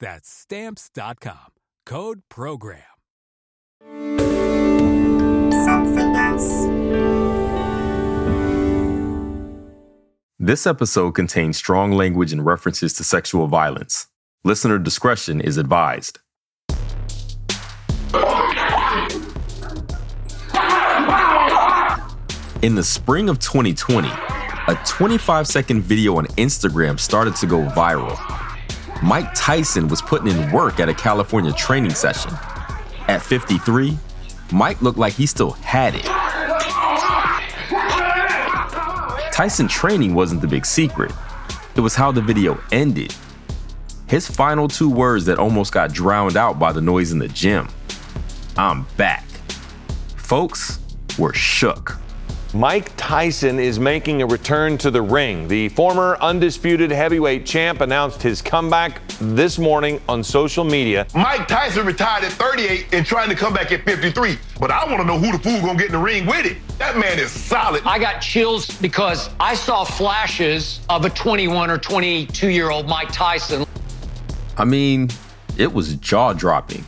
That's stamps.com. Code program. Something else. This episode contains strong language and references to sexual violence. Listener discretion is advised. In the spring of 2020, a 25 second video on Instagram started to go viral. Mike Tyson was putting in work at a California training session. At 53, Mike looked like he still had it. Tyson training wasn't the big secret, it was how the video ended. His final two words that almost got drowned out by the noise in the gym I'm back. Folks were shook. Mike Tyson is making a return to the ring. The former undisputed heavyweight champ announced his comeback this morning on social media. Mike Tyson retired at 38 and trying to come back at 53. But I want to know who the fool gonna get in the ring with it. That man is solid. I got chills because I saw flashes of a 21 or 22 year old Mike Tyson. I mean, it was jaw dropping.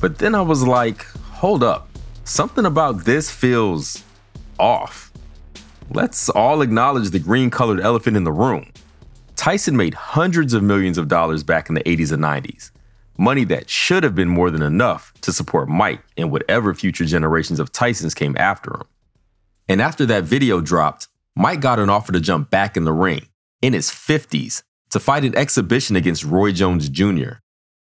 But then I was like, hold up. Something about this feels off. Let's all acknowledge the green colored elephant in the room. Tyson made hundreds of millions of dollars back in the 80s and 90s. Money that should have been more than enough to support Mike and whatever future generations of Tysons came after him. And after that video dropped, Mike got an offer to jump back in the ring in his 50s to fight an exhibition against Roy Jones Jr.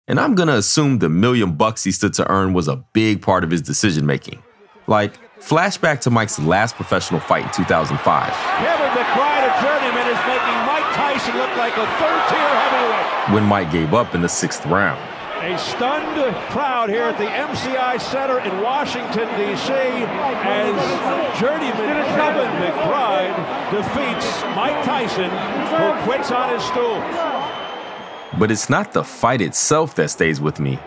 And I'm gonna assume the million bucks he stood to earn was a big part of his decision making. Like, flashback to Mike's last professional fight in 2005. Kevin McBride, a journeyman, is making Mike Tyson look like a third-tier heavyweight. When Mike gave up in the sixth round. A stunned crowd here at the MCI Center in Washington, D.C. as journeyman Kevin McBride defeats Mike Tyson, who quits on his stool. But it's not the fight itself that stays with me.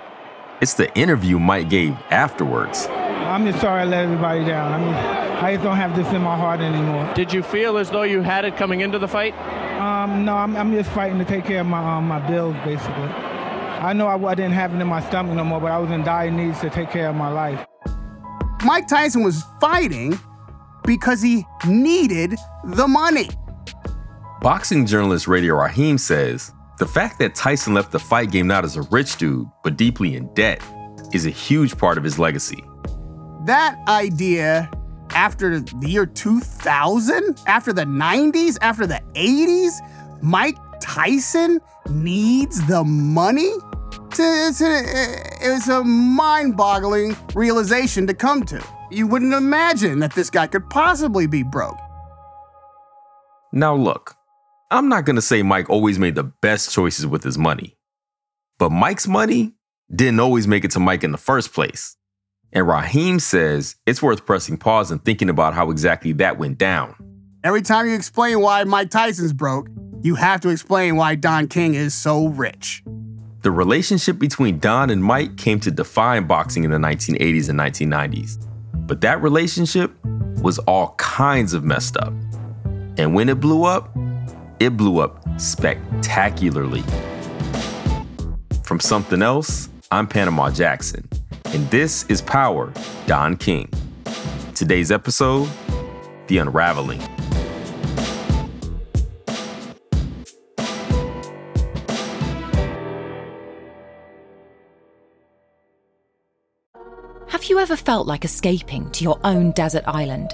It's the interview Mike gave afterwards. I'm just sorry I let everybody down. I mean, I just don't have this in my heart anymore. Did you feel as though you had it coming into the fight? Um, no, I'm, I'm just fighting to take care of my um, my bills, basically. I know I, I didn't have it in my stomach no more, but I was in dire needs to take care of my life. Mike Tyson was fighting because he needed the money. Boxing journalist Radio Raheem says the fact that Tyson left the fight game not as a rich dude, but deeply in debt, is a huge part of his legacy. That idea after the year 2000, after the 90s, after the 80s, Mike Tyson needs the money? Uh, it's a, it's a mind boggling realization to come to. You wouldn't imagine that this guy could possibly be broke. Now, look, I'm not going to say Mike always made the best choices with his money, but Mike's money didn't always make it to Mike in the first place. And Raheem says it's worth pressing pause and thinking about how exactly that went down. Every time you explain why Mike Tyson's broke, you have to explain why Don King is so rich. The relationship between Don and Mike came to define boxing in the 1980s and 1990s. But that relationship was all kinds of messed up. And when it blew up, it blew up spectacularly. From something else, I'm Panama Jackson, and this is Power Don King. Today's episode The Unraveling. Have you ever felt like escaping to your own desert island?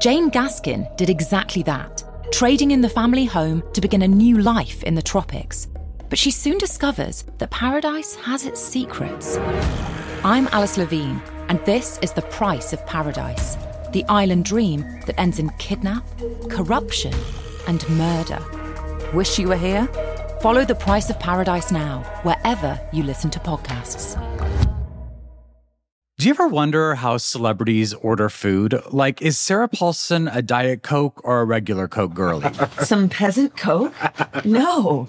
Jane Gaskin did exactly that, trading in the family home to begin a new life in the tropics. But she soon discovers that paradise has its secrets. I'm Alice Levine, and this is The Price of Paradise the island dream that ends in kidnap, corruption, and murder. Wish you were here? Follow The Price of Paradise now, wherever you listen to podcasts. Do you ever wonder how celebrities order food? Like, is Sarah Paulson a Diet Coke or a regular Coke girlie? Some peasant Coke? No.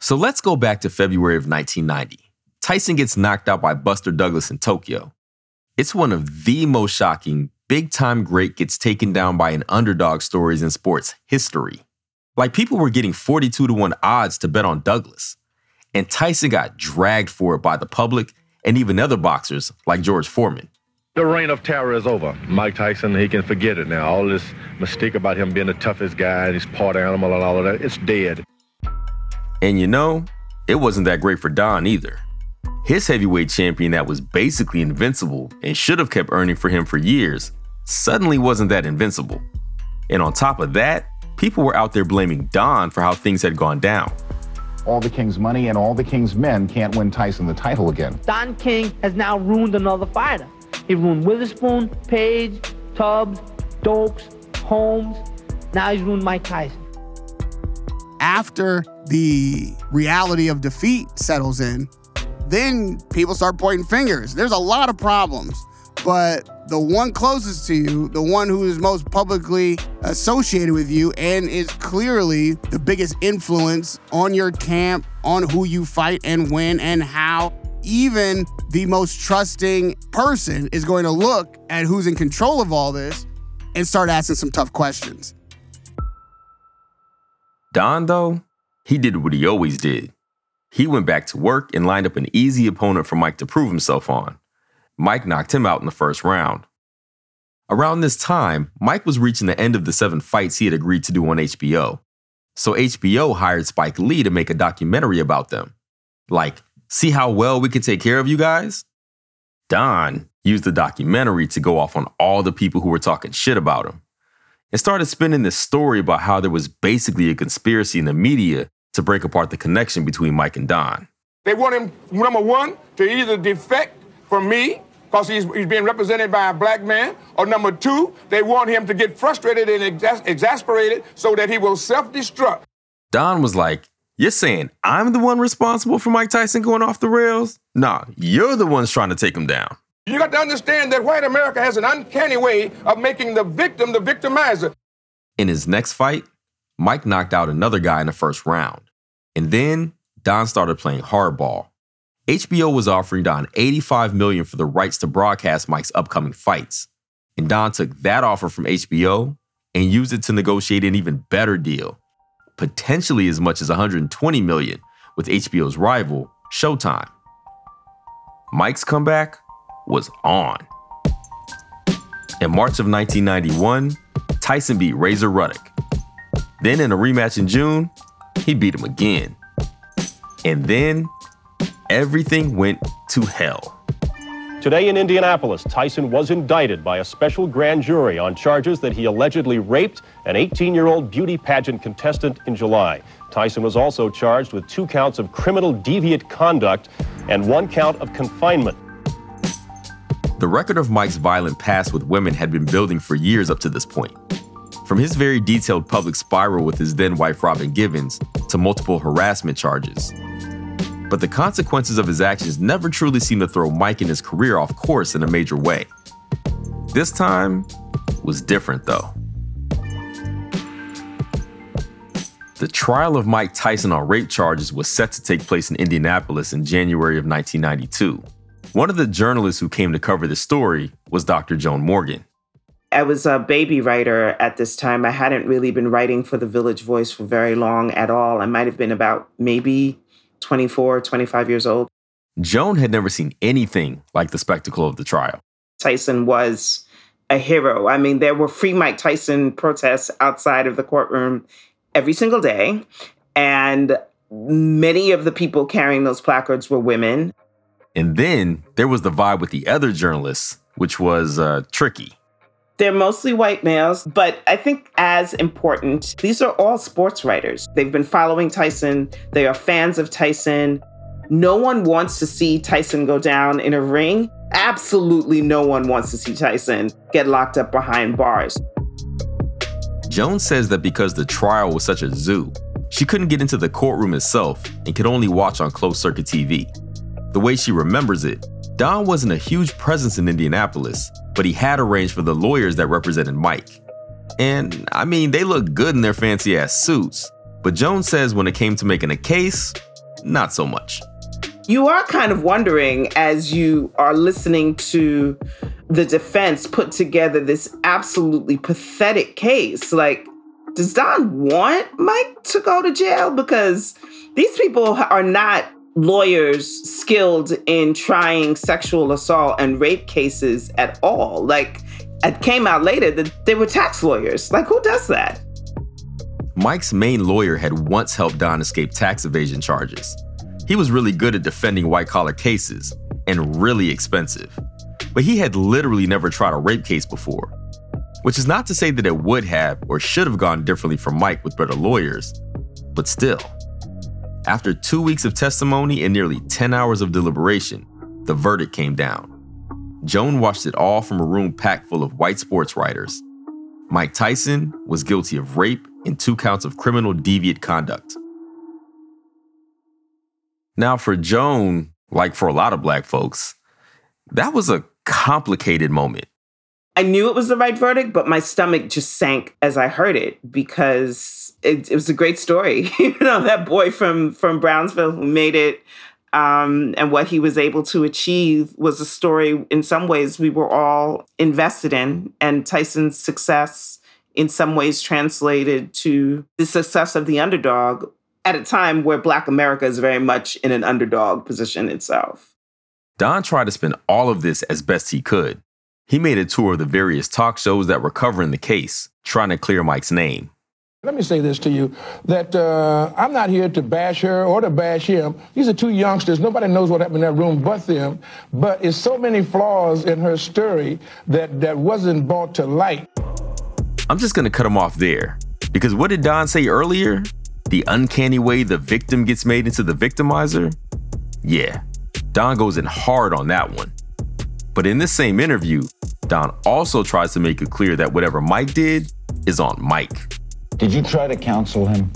So let's go back to February of 1990. Tyson gets knocked out by Buster Douglas in Tokyo. It's one of the most shocking big time great gets taken down by an underdog stories in sports history. Like people were getting 42 to 1 odds to bet on Douglas. And Tyson got dragged for it by the public and even other boxers like George Foreman. The reign of terror is over. Mike Tyson, he can forget it now. All this mystique about him being the toughest guy and his part animal and all of that, it's dead. And you know, it wasn't that great for Don either. His heavyweight champion that was basically invincible and should have kept earning for him for years suddenly wasn't that invincible. And on top of that, people were out there blaming Don for how things had gone down. All the King's money and all the King's men can't win Tyson the title again. Don King has now ruined another fighter. He ruined Witherspoon, Page, Tubbs, Dokes, Holmes. Now he's ruined Mike Tyson. After the reality of defeat settles in, then people start pointing fingers. There's a lot of problems, but the one closest to you, the one who is most publicly associated with you and is clearly the biggest influence on your camp, on who you fight and when and how, even the most trusting person is going to look at who's in control of all this and start asking some tough questions. Don, though, he did what he always did. He went back to work and lined up an easy opponent for Mike to prove himself on. Mike knocked him out in the first round. Around this time, Mike was reaching the end of the seven fights he had agreed to do on HBO. So HBO hired Spike Lee to make a documentary about them. Like, see how well we can take care of you guys? Don used the documentary to go off on all the people who were talking shit about him and started spinning this story about how there was basically a conspiracy in the media to break apart the connection between Mike and Don. They want him, number one, to either defect from me because he's, he's being represented by a black man, or number two, they want him to get frustrated and exas- exasperated so that he will self destruct. Don was like, You're saying I'm the one responsible for Mike Tyson going off the rails? Nah, you're the ones trying to take him down. You got to understand that white America has an uncanny way of making the victim the victimizer. In his next fight, Mike knocked out another guy in the first round. And then Don started playing hardball. HBO was offering Don 85 million for the rights to broadcast Mike's upcoming fights. And Don took that offer from HBO and used it to negotiate an even better deal, potentially as much as 120 million with HBO's rival, Showtime. Mike's comeback was on. In March of 1991, Tyson beat Razor Ruddock. Then in a rematch in June, he beat him again. And then everything went to hell. Today in Indianapolis, Tyson was indicted by a special grand jury on charges that he allegedly raped an 18 year old beauty pageant contestant in July. Tyson was also charged with two counts of criminal deviant conduct and one count of confinement. The record of Mike's violent past with women had been building for years up to this point. From his very detailed public spiral with his then wife Robin Givens to multiple harassment charges. But the consequences of his actions never truly seemed to throw Mike and his career off course in a major way. This time was different though. The trial of Mike Tyson on rape charges was set to take place in Indianapolis in January of 1992, One of the journalists who came to cover this story was Dr. Joan Morgan. I was a baby writer at this time. I hadn't really been writing for the Village Voice for very long at all. I might have been about maybe 24, 25 years old. Joan had never seen anything like the spectacle of the trial. Tyson was a hero. I mean, there were free Mike Tyson protests outside of the courtroom every single day. And many of the people carrying those placards were women. And then there was the vibe with the other journalists, which was uh, tricky. They're mostly white males, but I think as important, these are all sports writers. They've been following Tyson, they are fans of Tyson. No one wants to see Tyson go down in a ring. Absolutely no one wants to see Tyson get locked up behind bars. Joan says that because the trial was such a zoo, she couldn't get into the courtroom itself and could only watch on closed circuit TV. The way she remembers it, Don wasn't a huge presence in Indianapolis, but he had arranged for the lawyers that represented Mike. And I mean, they looked good in their fancy ass suits, but Joan says when it came to making a case, not so much. You are kind of wondering as you are listening to the defense put together this absolutely pathetic case. Like, does Don want Mike to go to jail? Because these people are not lawyers skilled in trying sexual assault and rape cases at all. Like, it came out later that they were tax lawyers. Like, who does that? Mike's main lawyer had once helped Don escape tax evasion charges. He was really good at defending white collar cases and really expensive. But he had literally never tried a rape case before. Which is not to say that it would have or should have gone differently for Mike with better lawyers, but still. After two weeks of testimony and nearly 10 hours of deliberation, the verdict came down. Joan watched it all from a room packed full of white sports writers. Mike Tyson was guilty of rape and two counts of criminal deviant conduct. Now, for Joan, like for a lot of black folks, that was a complicated moment. I knew it was the right verdict, but my stomach just sank as I heard it because it, it was a great story. you know, that boy from from Brownsville who made it um, and what he was able to achieve was a story in some ways we were all invested in. And Tyson's success, in some ways, translated to the success of the underdog at a time where Black America is very much in an underdog position itself. Don tried to spin all of this as best he could. He made a tour of the various talk shows that were covering the case, trying to clear Mike's name. Let me say this to you that uh, I'm not here to bash her or to bash him. These are two youngsters. Nobody knows what happened in that room but them. But it's so many flaws in her story that, that wasn't brought to light. I'm just going to cut him off there. Because what did Don say earlier? The uncanny way the victim gets made into the victimizer? Yeah, Don goes in hard on that one. But in this same interview, Don also tries to make it clear that whatever Mike did is on Mike. Did you try to counsel him?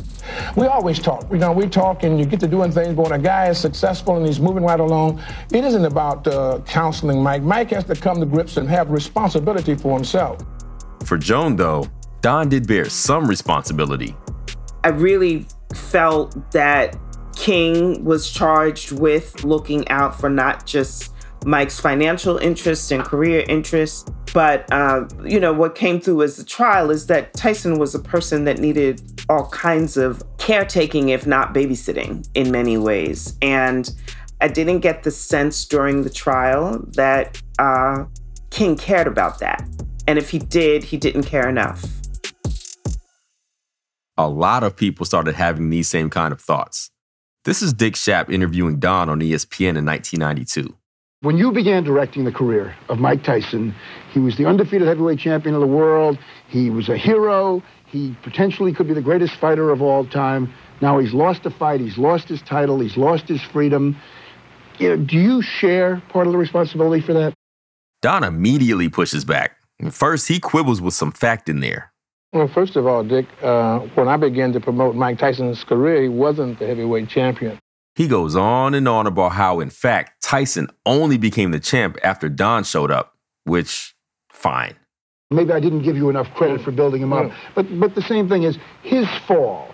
We always talk. You know, we talk and you get to doing things, but when a guy is successful and he's moving right along, it isn't about uh, counseling Mike. Mike has to come to grips and have responsibility for himself. For Joan, though, Don did bear some responsibility. I really felt that King was charged with looking out for not just Mike's financial interests and career interests. But, uh, you know, what came through as the trial is that Tyson was a person that needed all kinds of caretaking, if not babysitting, in many ways. And I didn't get the sense during the trial that uh, King cared about that. And if he did, he didn't care enough. A lot of people started having these same kind of thoughts. This is Dick Schaap interviewing Don on ESPN in 1992. When you began directing the career of Mike Tyson, he was the undefeated heavyweight champion of the world. He was a hero. He potentially could be the greatest fighter of all time. Now he's lost a fight. He's lost his title. He's lost his freedom. You know, do you share part of the responsibility for that? Don immediately pushes back. First, he quibbles with some fact in there. Well, first of all, Dick, uh, when I began to promote Mike Tyson's career, he wasn't the heavyweight champion. He goes on and on about how, in fact, Tyson only became the champ after Don showed up, which, fine. Maybe I didn't give you enough credit for building him up. But, but the same thing is his fall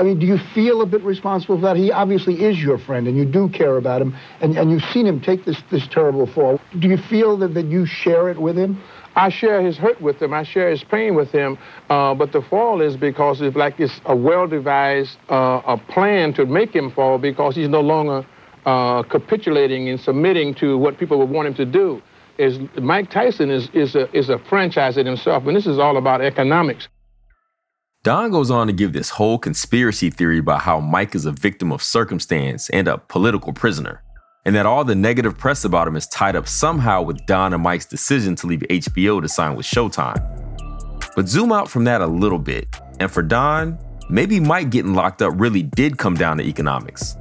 I mean, do you feel a bit responsible for that? He obviously is your friend, and you do care about him, and, and you've seen him take this, this terrible fall. Do you feel that, that you share it with him? I share his hurt with him. I share his pain with him. Uh, but the fall is because it's like it's a well-devised uh, a plan to make him fall because he's no longer uh, capitulating and submitting to what people would want him to do. Is Mike Tyson is is a is a franchise in himself, and this is all about economics. Don goes on to give this whole conspiracy theory about how Mike is a victim of circumstance and a political prisoner, and that all the negative press about him is tied up somehow with Don and Mike's decision to leave HBO to sign with Showtime. But zoom out from that a little bit, and for Don, maybe Mike getting locked up really did come down to economics.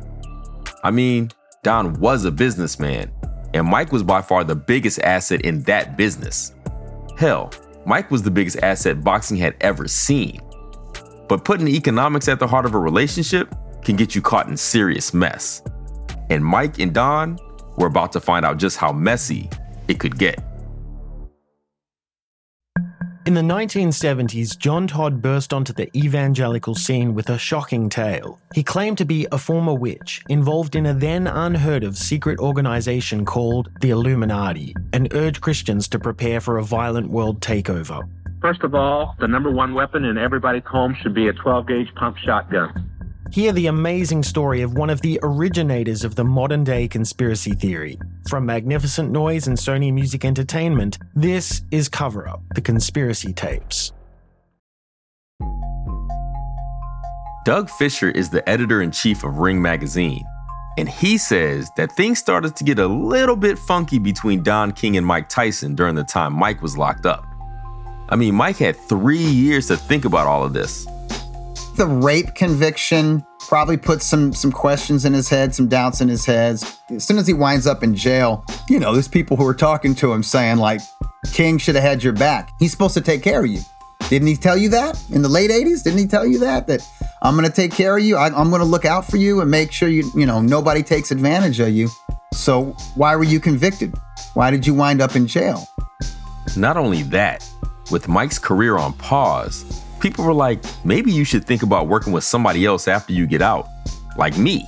I mean, Don was a businessman, and Mike was by far the biggest asset in that business. Hell, Mike was the biggest asset boxing had ever seen. But putting economics at the heart of a relationship can get you caught in serious mess. And Mike and Don were about to find out just how messy it could get. In the 1970s, John Todd burst onto the evangelical scene with a shocking tale. He claimed to be a former witch involved in a then unheard of secret organization called the Illuminati and urged Christians to prepare for a violent world takeover. First of all, the number one weapon in everybody's home should be a 12 gauge pump shotgun. Hear the amazing story of one of the originators of the modern day conspiracy theory. From Magnificent Noise and Sony Music Entertainment, this is Cover Up The Conspiracy Tapes. Doug Fischer is the editor in chief of Ring Magazine, and he says that things started to get a little bit funky between Don King and Mike Tyson during the time Mike was locked up. I mean, Mike had three years to think about all of this. The rape conviction probably puts some some questions in his head, some doubts in his head. As soon as he winds up in jail, you know, there's people who are talking to him saying like, "King should have had your back. He's supposed to take care of you." Didn't he tell you that in the late 80s? Didn't he tell you that? That I'm going to take care of you. I, I'm going to look out for you and make sure you, you know, nobody takes advantage of you. So why were you convicted? Why did you wind up in jail? Not only that, with Mike's career on pause, people were like, maybe you should think about working with somebody else after you get out, like me.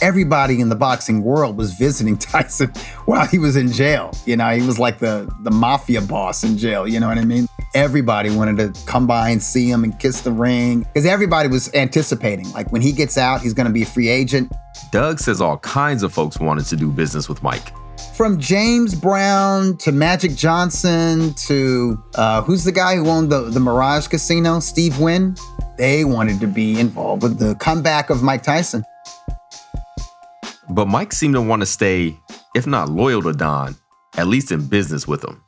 Everybody in the boxing world was visiting Tyson while he was in jail. You know, he was like the, the mafia boss in jail. You know what I mean? Everybody wanted to come by and see him and kiss the ring because everybody was anticipating, like, when he gets out, he's going to be a free agent. Doug says all kinds of folks wanted to do business with Mike. From James Brown to Magic Johnson to uh, who's the guy who owned the, the Mirage Casino? Steve Wynn. They wanted to be involved with the comeback of Mike Tyson. But Mike seemed to want to stay, if not loyal to Don, at least in business with him.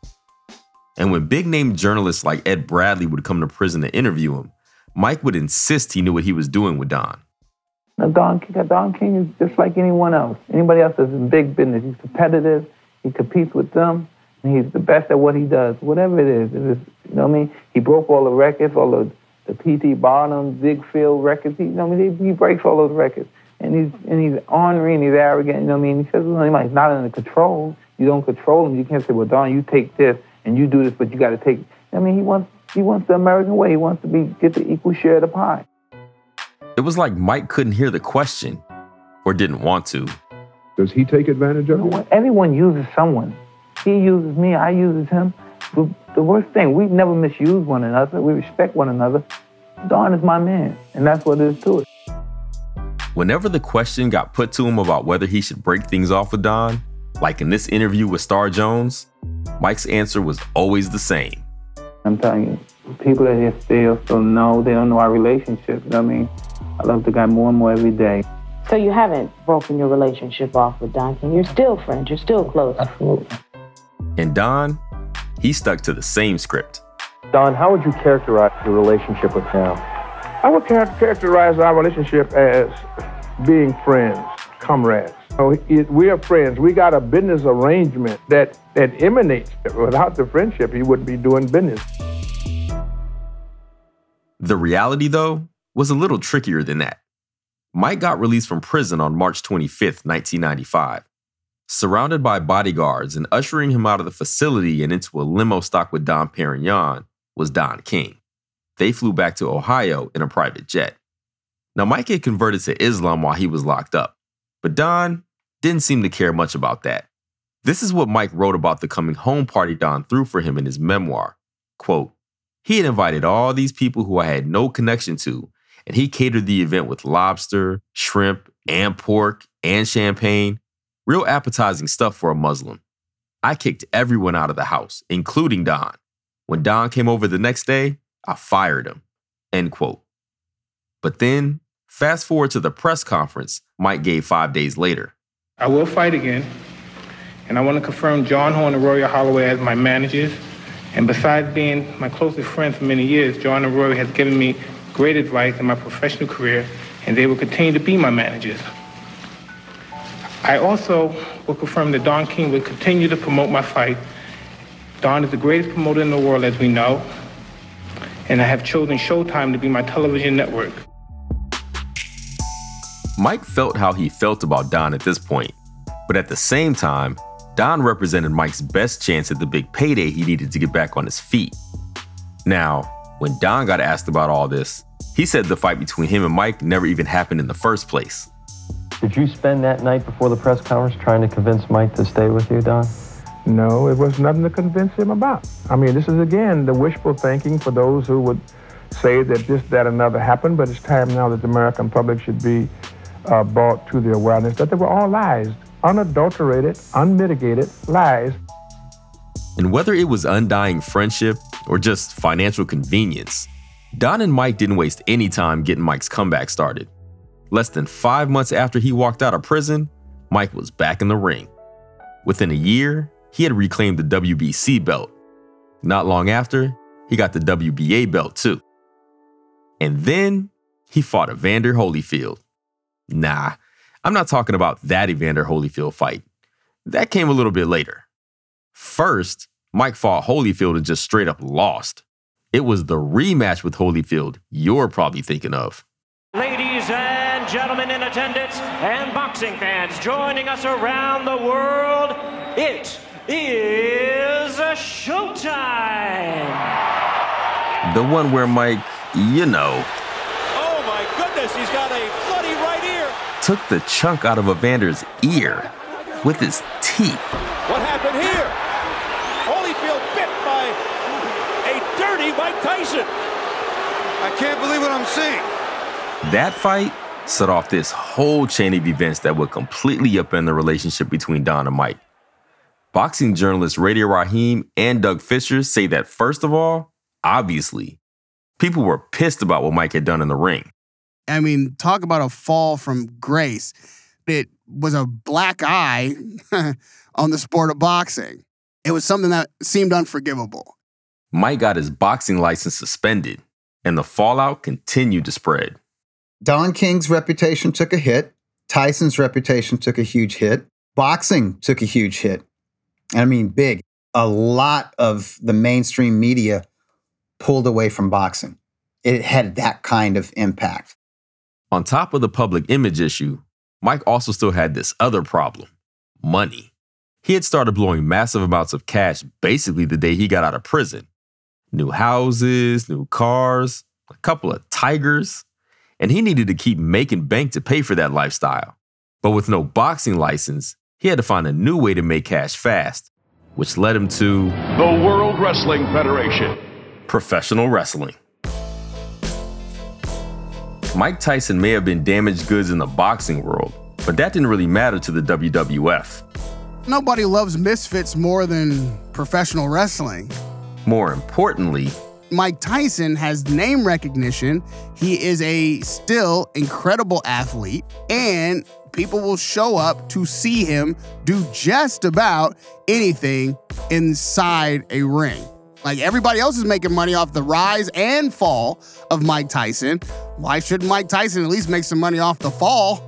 And when big name journalists like Ed Bradley would come to prison to interview him, Mike would insist he knew what he was doing with Don. Now, Don, Don King is just like anyone else. Anybody else that's in big business. He's competitive. He competes with them. And he's the best at what he does, whatever it is. It is you know what I mean? He broke all the records, all the, the P.T. Barnum, Ziegfeld records. He, you know what I mean? He, he breaks all those records. And he's and he's ornery and he's arrogant. You know what I mean? He says well, he's not under control. You don't control him. You can't say, well, Don, you take this and you do this, but you got to take. I mean, he wants he wants the American way. He wants to be get the equal share of the pie. It was like Mike couldn't hear the question or didn't want to. Does he take advantage of you? Everyone uses someone. He uses me, I uses him. The, the worst thing, we never misuse one another. We respect one another. Don is my man, and that's what it is to it. Whenever the question got put to him about whether he should break things off with Don, like in this interview with Star Jones, Mike's answer was always the same. I'm telling you, people that just still still know, they don't know our relationship. I mean, I love the guy more and more every day. So you haven't broken your relationship off with Don King. You're still friends. You're still close. Absolutely. And Don, he stuck to the same script. Don, how would you characterize your relationship with him? I would characterize our relationship as being friends, comrades. So it, we are friends. We got a business arrangement that, that emanates. Without the friendship, he wouldn't be doing business. The reality, though, was a little trickier than that. Mike got released from prison on March 25, 1995. Surrounded by bodyguards and ushering him out of the facility and into a limo stock with Dom Perignon was Don King. They flew back to Ohio in a private jet. Now, Mike had converted to Islam while he was locked up, but Don didn't seem to care much about that. This is what Mike wrote about the coming home party Don threw for him in his memoir. Quote, he had invited all these people who I had no connection to, and he catered the event with lobster, shrimp, and pork, and champagne. Real appetizing stuff for a Muslim. I kicked everyone out of the house, including Don. When Don came over the next day, I fired him. End quote. But then, fast forward to the press conference Mike gave five days later. I will fight again, and I want to confirm John Horne and Rory Holloway as my managers. And besides being my closest friends for many years, John and Rory has given me great advice in my professional career, and they will continue to be my managers. I also will confirm that Don King will continue to promote my fight. Don is the greatest promoter in the world, as we know, and I have chosen Showtime to be my television network. Mike felt how he felt about Don at this point, but at the same time, Don represented Mike's best chance at the big payday he needed to get back on his feet. Now, when Don got asked about all this, he said the fight between him and Mike never even happened in the first place. Did you spend that night before the press conference trying to convince Mike to stay with you, Don? No, it was nothing to convince him about. I mean, this is again the wishful thinking for those who would say that this, that, another happened, but it's time now that the American public should be uh, brought to the awareness that they were all lies, unadulterated, unmitigated lies. And whether it was undying friendship or just financial convenience, Don and Mike didn't waste any time getting Mike's comeback started. Less than five months after he walked out of prison, Mike was back in the ring. Within a year, he had reclaimed the WBC belt. Not long after, he got the WBA belt too. And then he fought Evander Holyfield. Nah, I'm not talking about that Evander Holyfield fight. That came a little bit later. First, Mike fought Holyfield and just straight up lost. It was the rematch with Holyfield you're probably thinking of. Ladies and gentlemen in attendance and boxing fans joining us around the world, it is showtime. The one where Mike, you know, Oh my goodness, he's got a bloody right ear. took the chunk out of Evander's ear with his teeth. What happened here? Holyfield bit by a dirty Mike Tyson. I can't believe what I'm seeing. That fight set off this whole chain of events that would completely upend the relationship between Don and Mike. Boxing journalists Radio Raheem and Doug Fischer say that, first of all, obviously, people were pissed about what Mike had done in the ring. I mean, talk about a fall from grace. It was a black eye on the sport of boxing. It was something that seemed unforgivable. Mike got his boxing license suspended, and the fallout continued to spread. Don King's reputation took a hit. Tyson's reputation took a huge hit. Boxing took a huge hit. I mean, big. A lot of the mainstream media pulled away from boxing. It had that kind of impact. On top of the public image issue, Mike also still had this other problem money. He had started blowing massive amounts of cash basically the day he got out of prison. New houses, new cars, a couple of tigers, and he needed to keep making bank to pay for that lifestyle. But with no boxing license, he had to find a new way to make cash fast, which led him to The World Wrestling Federation. professional wrestling. Mike Tyson may have been damaged goods in the boxing world, but that didn't really matter to the WWF. Nobody loves misfits more than professional wrestling. More importantly, Mike Tyson has name recognition. He is a still incredible athlete, and people will show up to see him do just about anything inside a ring. Like everybody else is making money off the rise and fall of Mike Tyson. Why shouldn't Mike Tyson at least make some money off the fall?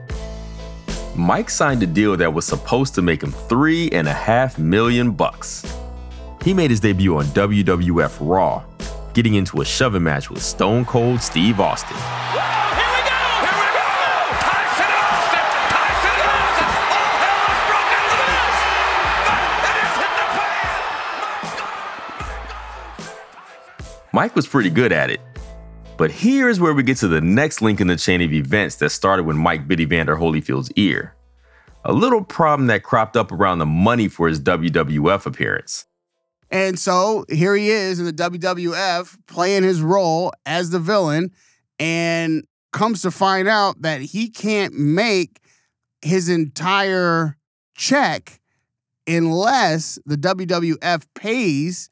Mike signed a deal that was supposed to make him three and a half million bucks. He made his debut on WWF Raw, getting into a shoving match with Stone Cold Steve Austin. Mike was pretty good at it. But here's where we get to the next link in the chain of events that started when Mike bit Evander Holyfield's ear. A little problem that cropped up around the money for his WWF appearance. And so here he is in the WWF playing his role as the villain and comes to find out that he can't make his entire check unless the WWF pays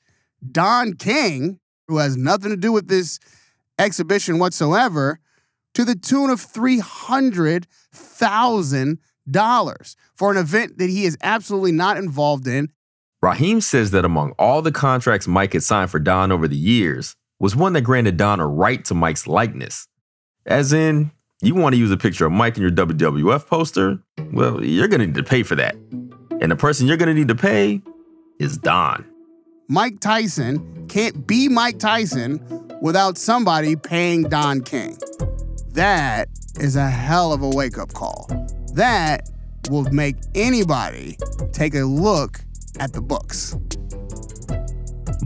Don King, who has nothing to do with this exhibition whatsoever, to the tune of $300,000 for an event that he is absolutely not involved in. Raheem says that among all the contracts Mike had signed for Don over the years was one that granted Don a right to Mike's likeness. As in, you want to use a picture of Mike in your WWF poster? Well, you're going to need to pay for that. And the person you're going to need to pay is Don. Mike Tyson can't be Mike Tyson without somebody paying Don King. That is a hell of a wake up call. That will make anybody take a look at the books.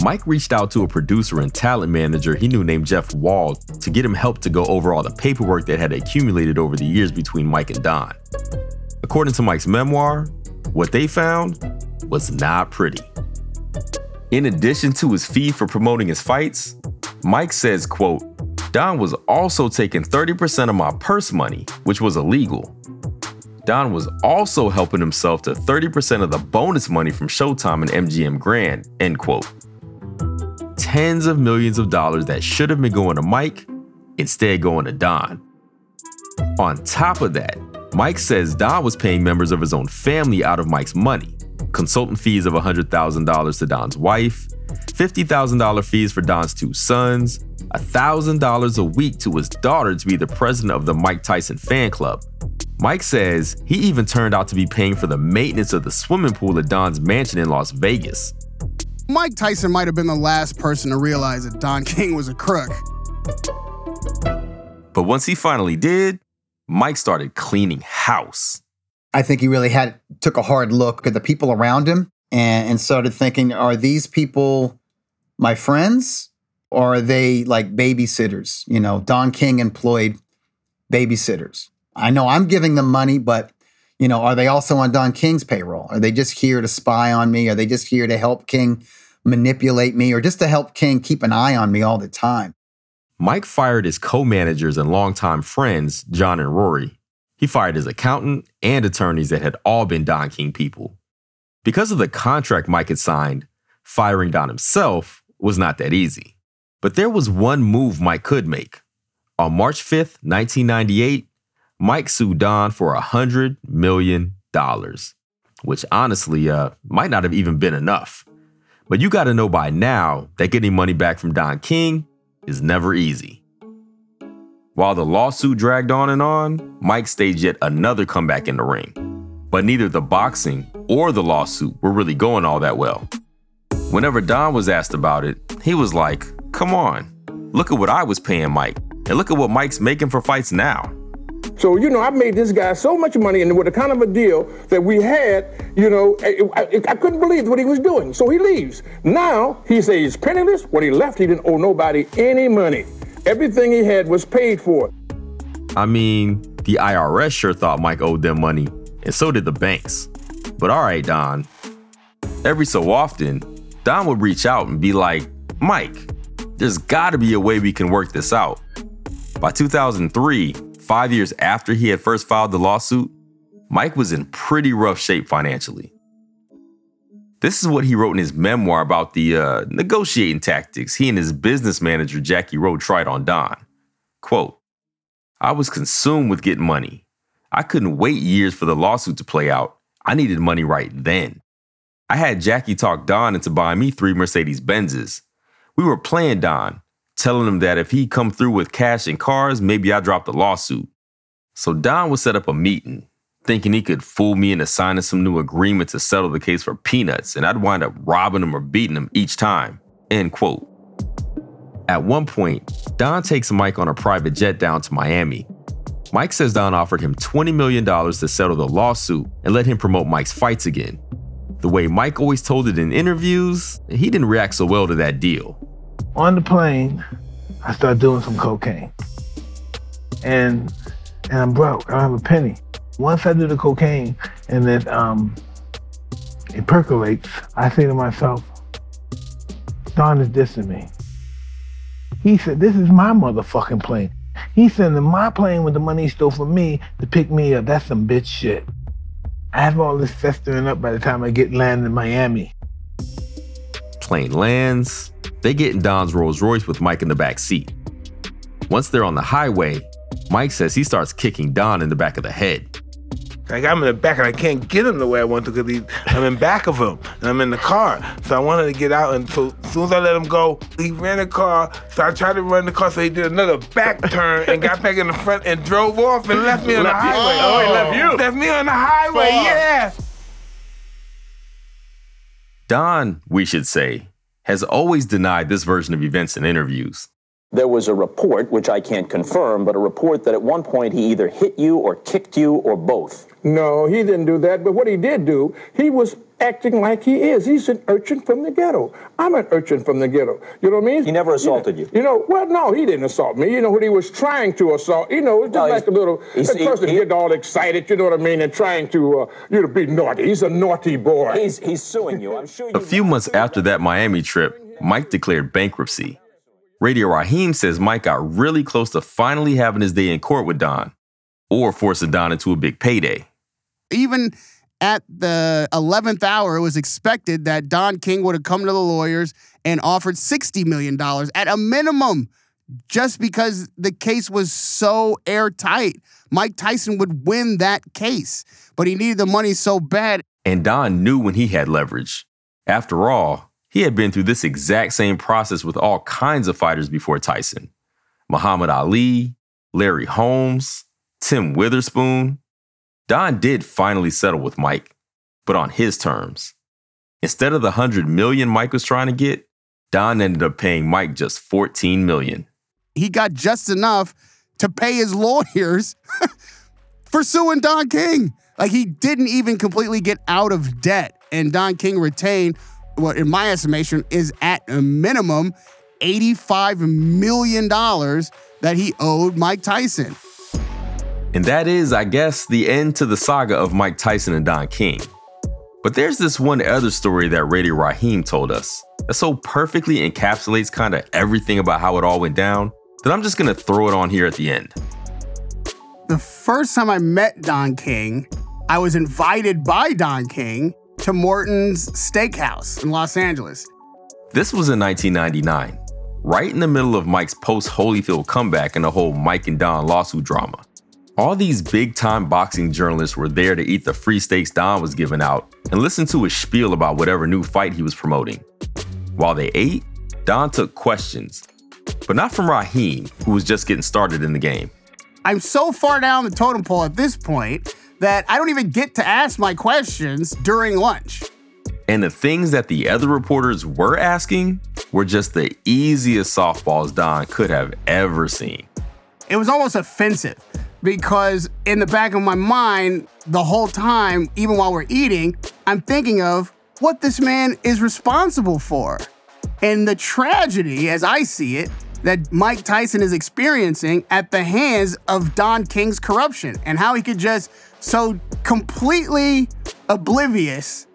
Mike reached out to a producer and talent manager he knew named Jeff Wald to get him help to go over all the paperwork that had accumulated over the years between Mike and Don. According to Mike's memoir, what they found was not pretty. In addition to his fee for promoting his fights, Mike says, quote, Don was also taking 30% of my purse money, which was illegal. Don was also helping himself to 30% of the bonus money from Showtime and MGM Grand, end quote. Tens of millions of dollars that should have been going to Mike, instead going to Don. On top of that, Mike says Don was paying members of his own family out of Mike's money consultant fees of $100,000 to Don's wife, $50,000 fees for Don's two sons, $1,000 a week to his daughter to be the president of the Mike Tyson fan club. Mike says he even turned out to be paying for the maintenance of the swimming pool at Don's mansion in Las Vegas. Mike Tyson might have been the last person to realize that Don King was a crook. But once he finally did, Mike started cleaning house. I think he really had took a hard look at the people around him and, and started thinking, are these people my friends or are they like babysitters? You know, Don King employed babysitters. I know I'm giving them money, but you know, are they also on Don King's payroll? Are they just here to spy on me? Are they just here to help King manipulate me or just to help King keep an eye on me all the time? Mike fired his co managers and longtime friends, John and Rory, he fired his accountant and attorneys that had all been Don King people. Because of the contract Mike had signed, firing Don himself was not that easy. But there was one move Mike could make. On March 5th, 1998, Mike sued Don for $100 million, which honestly uh, might not have even been enough. But you gotta know by now that getting money back from Don King is never easy. While the lawsuit dragged on and on, Mike staged yet another comeback in the ring. But neither the boxing or the lawsuit were really going all that well. Whenever Don was asked about it, he was like, Come on, look at what I was paying Mike, and look at what Mike's making for fights now. So, you know, I made this guy so much money, and with the kind of a deal that we had, you know, I, I, I couldn't believe what he was doing. So he leaves. Now he says he's penniless. When he left, he didn't owe nobody any money. Everything he had was paid for. I mean, the IRS sure thought Mike owed them money, and so did the banks. But all right, Don. Every so often, Don would reach out and be like, Mike, there's gotta be a way we can work this out. By 2003, five years after he had first filed the lawsuit, Mike was in pretty rough shape financially. This is what he wrote in his memoir about the uh, negotiating tactics he and his business manager, Jackie Rowe, tried on Don. Quote, I was consumed with getting money. I couldn't wait years for the lawsuit to play out. I needed money right then. I had Jackie talk Don into buying me three Mercedes Benzes. We were playing Don, telling him that if he'd come through with cash and cars, maybe I'd drop the lawsuit. So Don would set up a meeting thinking he could fool me into signing some new agreement to settle the case for peanuts, and I'd wind up robbing him or beating him each time. End quote. At one point, Don takes Mike on a private jet down to Miami. Mike says Don offered him $20 million to settle the lawsuit and let him promote Mike's fights again. The way Mike always told it in interviews, he didn't react so well to that deal. On the plane, I start doing some cocaine. And and I'm broke. I don't have a penny. Once I do the cocaine and it um it percolates, I say to myself, Don is dissing me. He said, This is my motherfucking plane. He's sending my plane with the money he stole from me to pick me up. That's some bitch shit. I have all this festering up by the time I get land in Miami. Plane lands. They get in Don's Rolls Royce with Mike in the back seat. Once they're on the highway, Mike says he starts kicking Don in the back of the head. Like I'm in the back and I can't get him the way I want to because I'm in back of him and I'm in the car. So I wanted to get out and so as soon as I let him go, he ran the car. So I tried to run the car so he did another back turn and got back in the front and drove off and left me on the Left you- highway. oh, he left you? Left me on the highway, Fuck. yeah. Don, we should say, has always denied this version of events in interviews. There was a report, which I can't confirm, but a report that at one point he either hit you or kicked you or both. No, he didn't do that. But what he did do, he was acting like he is. He's an urchin from the ghetto. I'm an urchin from the ghetto. You know what I mean? He never assaulted you. You know, well, no, he didn't assault me. You know what he was trying to assault. You know, it's just No, like a little he's- a person he- get all excited. You know what I mean? And trying to, uh, you know, be naughty. He's a naughty boy. He's he's suing you. I'm sure A few months after that Miami trip, Mike declared bankruptcy. Radio Raheem says Mike got really close to finally having his day in court with Don, or forcing Don into a big payday. Even at the 11th hour, it was expected that Don King would have come to the lawyers and offered $60 million at a minimum, just because the case was so airtight. Mike Tyson would win that case, but he needed the money so bad. And Don knew when he had leverage. After all, he had been through this exact same process with all kinds of fighters before Tyson Muhammad Ali, Larry Holmes, Tim Witherspoon. Don did finally settle with Mike, but on his terms. Instead of the 100 million Mike was trying to get, Don ended up paying Mike just 14 million. He got just enough to pay his lawyers for suing Don King. Like he didn't even completely get out of debt. And Don King retained what, in my estimation, is at a minimum $85 million that he owed Mike Tyson. And that is, I guess, the end to the saga of Mike Tyson and Don King. But there's this one other story that Radio Raheem told us that so perfectly encapsulates kind of everything about how it all went down that I'm just gonna throw it on here at the end. The first time I met Don King, I was invited by Don King to Morton's Steakhouse in Los Angeles. This was in 1999, right in the middle of Mike's post Holyfield comeback and the whole Mike and Don lawsuit drama. All these big time boxing journalists were there to eat the free steaks Don was giving out and listen to his spiel about whatever new fight he was promoting. While they ate, Don took questions, but not from Raheem, who was just getting started in the game. I'm so far down the totem pole at this point that I don't even get to ask my questions during lunch. And the things that the other reporters were asking were just the easiest softballs Don could have ever seen. It was almost offensive because in the back of my mind, the whole time, even while we're eating, I'm thinking of what this man is responsible for. And the tragedy, as I see it, that Mike Tyson is experiencing at the hands of Don King's corruption and how he could just so completely oblivious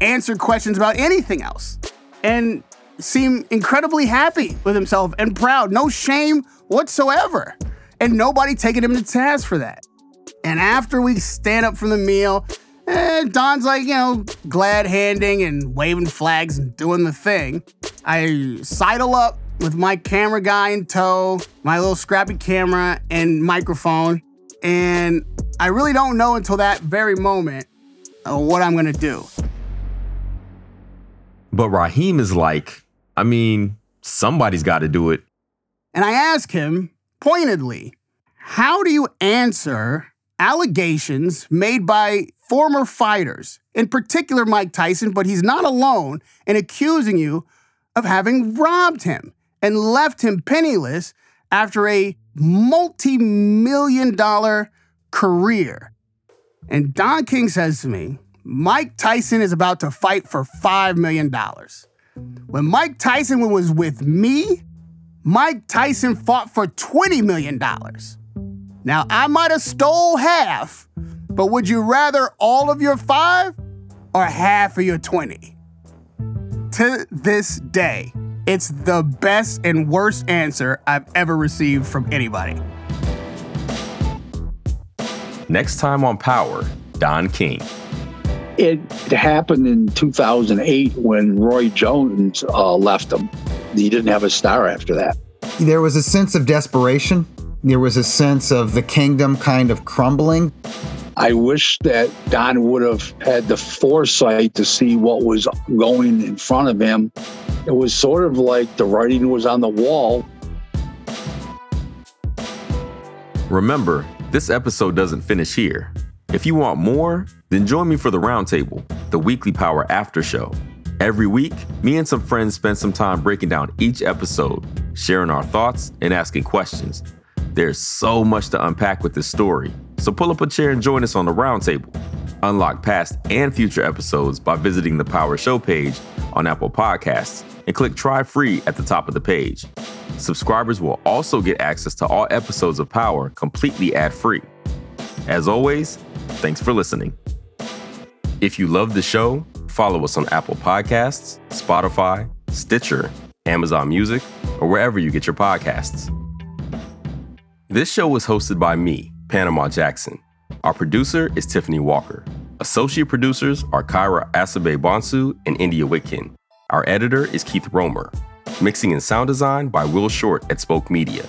answer questions about anything else and seem incredibly happy with himself and proud, no shame whatsoever, and nobody taking him to task for that. And after we stand up from the meal, eh, Don's like, you know, glad handing and waving flags and doing the thing. I sidle up with my camera guy in tow, my little scrappy camera and microphone, and I really don't know until that very moment uh, what I'm gonna do. But Raheem is like, I mean, somebody's got to do it. And I ask him pointedly, how do you answer allegations made by former fighters, in particular Mike Tyson, but he's not alone in accusing you of having robbed him and left him penniless after a multi million dollar career? And Don King says to me, Mike Tyson is about to fight for $5 million. When Mike Tyson was with me, Mike Tyson fought for $20 million. Now, I might have stole half, but would you rather all of your five or half of your 20? To this day, it's the best and worst answer I've ever received from anybody. Next time on Power, Don King. It happened in 2008 when Roy Jones uh, left him. He didn't have a star after that. There was a sense of desperation. There was a sense of the kingdom kind of crumbling. I wish that Don would have had the foresight to see what was going in front of him. It was sort of like the writing was on the wall. Remember, this episode doesn't finish here. If you want more, then join me for the Roundtable, the weekly Power After Show. Every week, me and some friends spend some time breaking down each episode, sharing our thoughts, and asking questions. There's so much to unpack with this story, so pull up a chair and join us on the Roundtable. Unlock past and future episodes by visiting the Power Show page on Apple Podcasts and click Try Free at the top of the page. Subscribers will also get access to all episodes of Power completely ad free. As always, thanks for listening. If you love the show, follow us on Apple Podcasts, Spotify, Stitcher, Amazon Music, or wherever you get your podcasts. This show was hosted by me, Panama Jackson. Our producer is Tiffany Walker. Associate producers are Kyra Asabe Bonsu and India Whitkin. Our editor is Keith Romer. Mixing and sound design by Will Short at Spoke Media.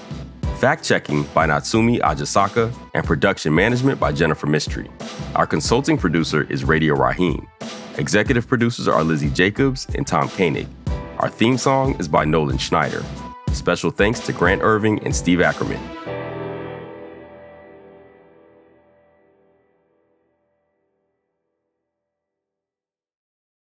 Fact checking by Natsumi Ajisaka and production management by Jennifer Mistry. Our consulting producer is Radio Rahim. Executive producers are Lizzie Jacobs and Tom Koenig. Our theme song is by Nolan Schneider. Special thanks to Grant Irving and Steve Ackerman.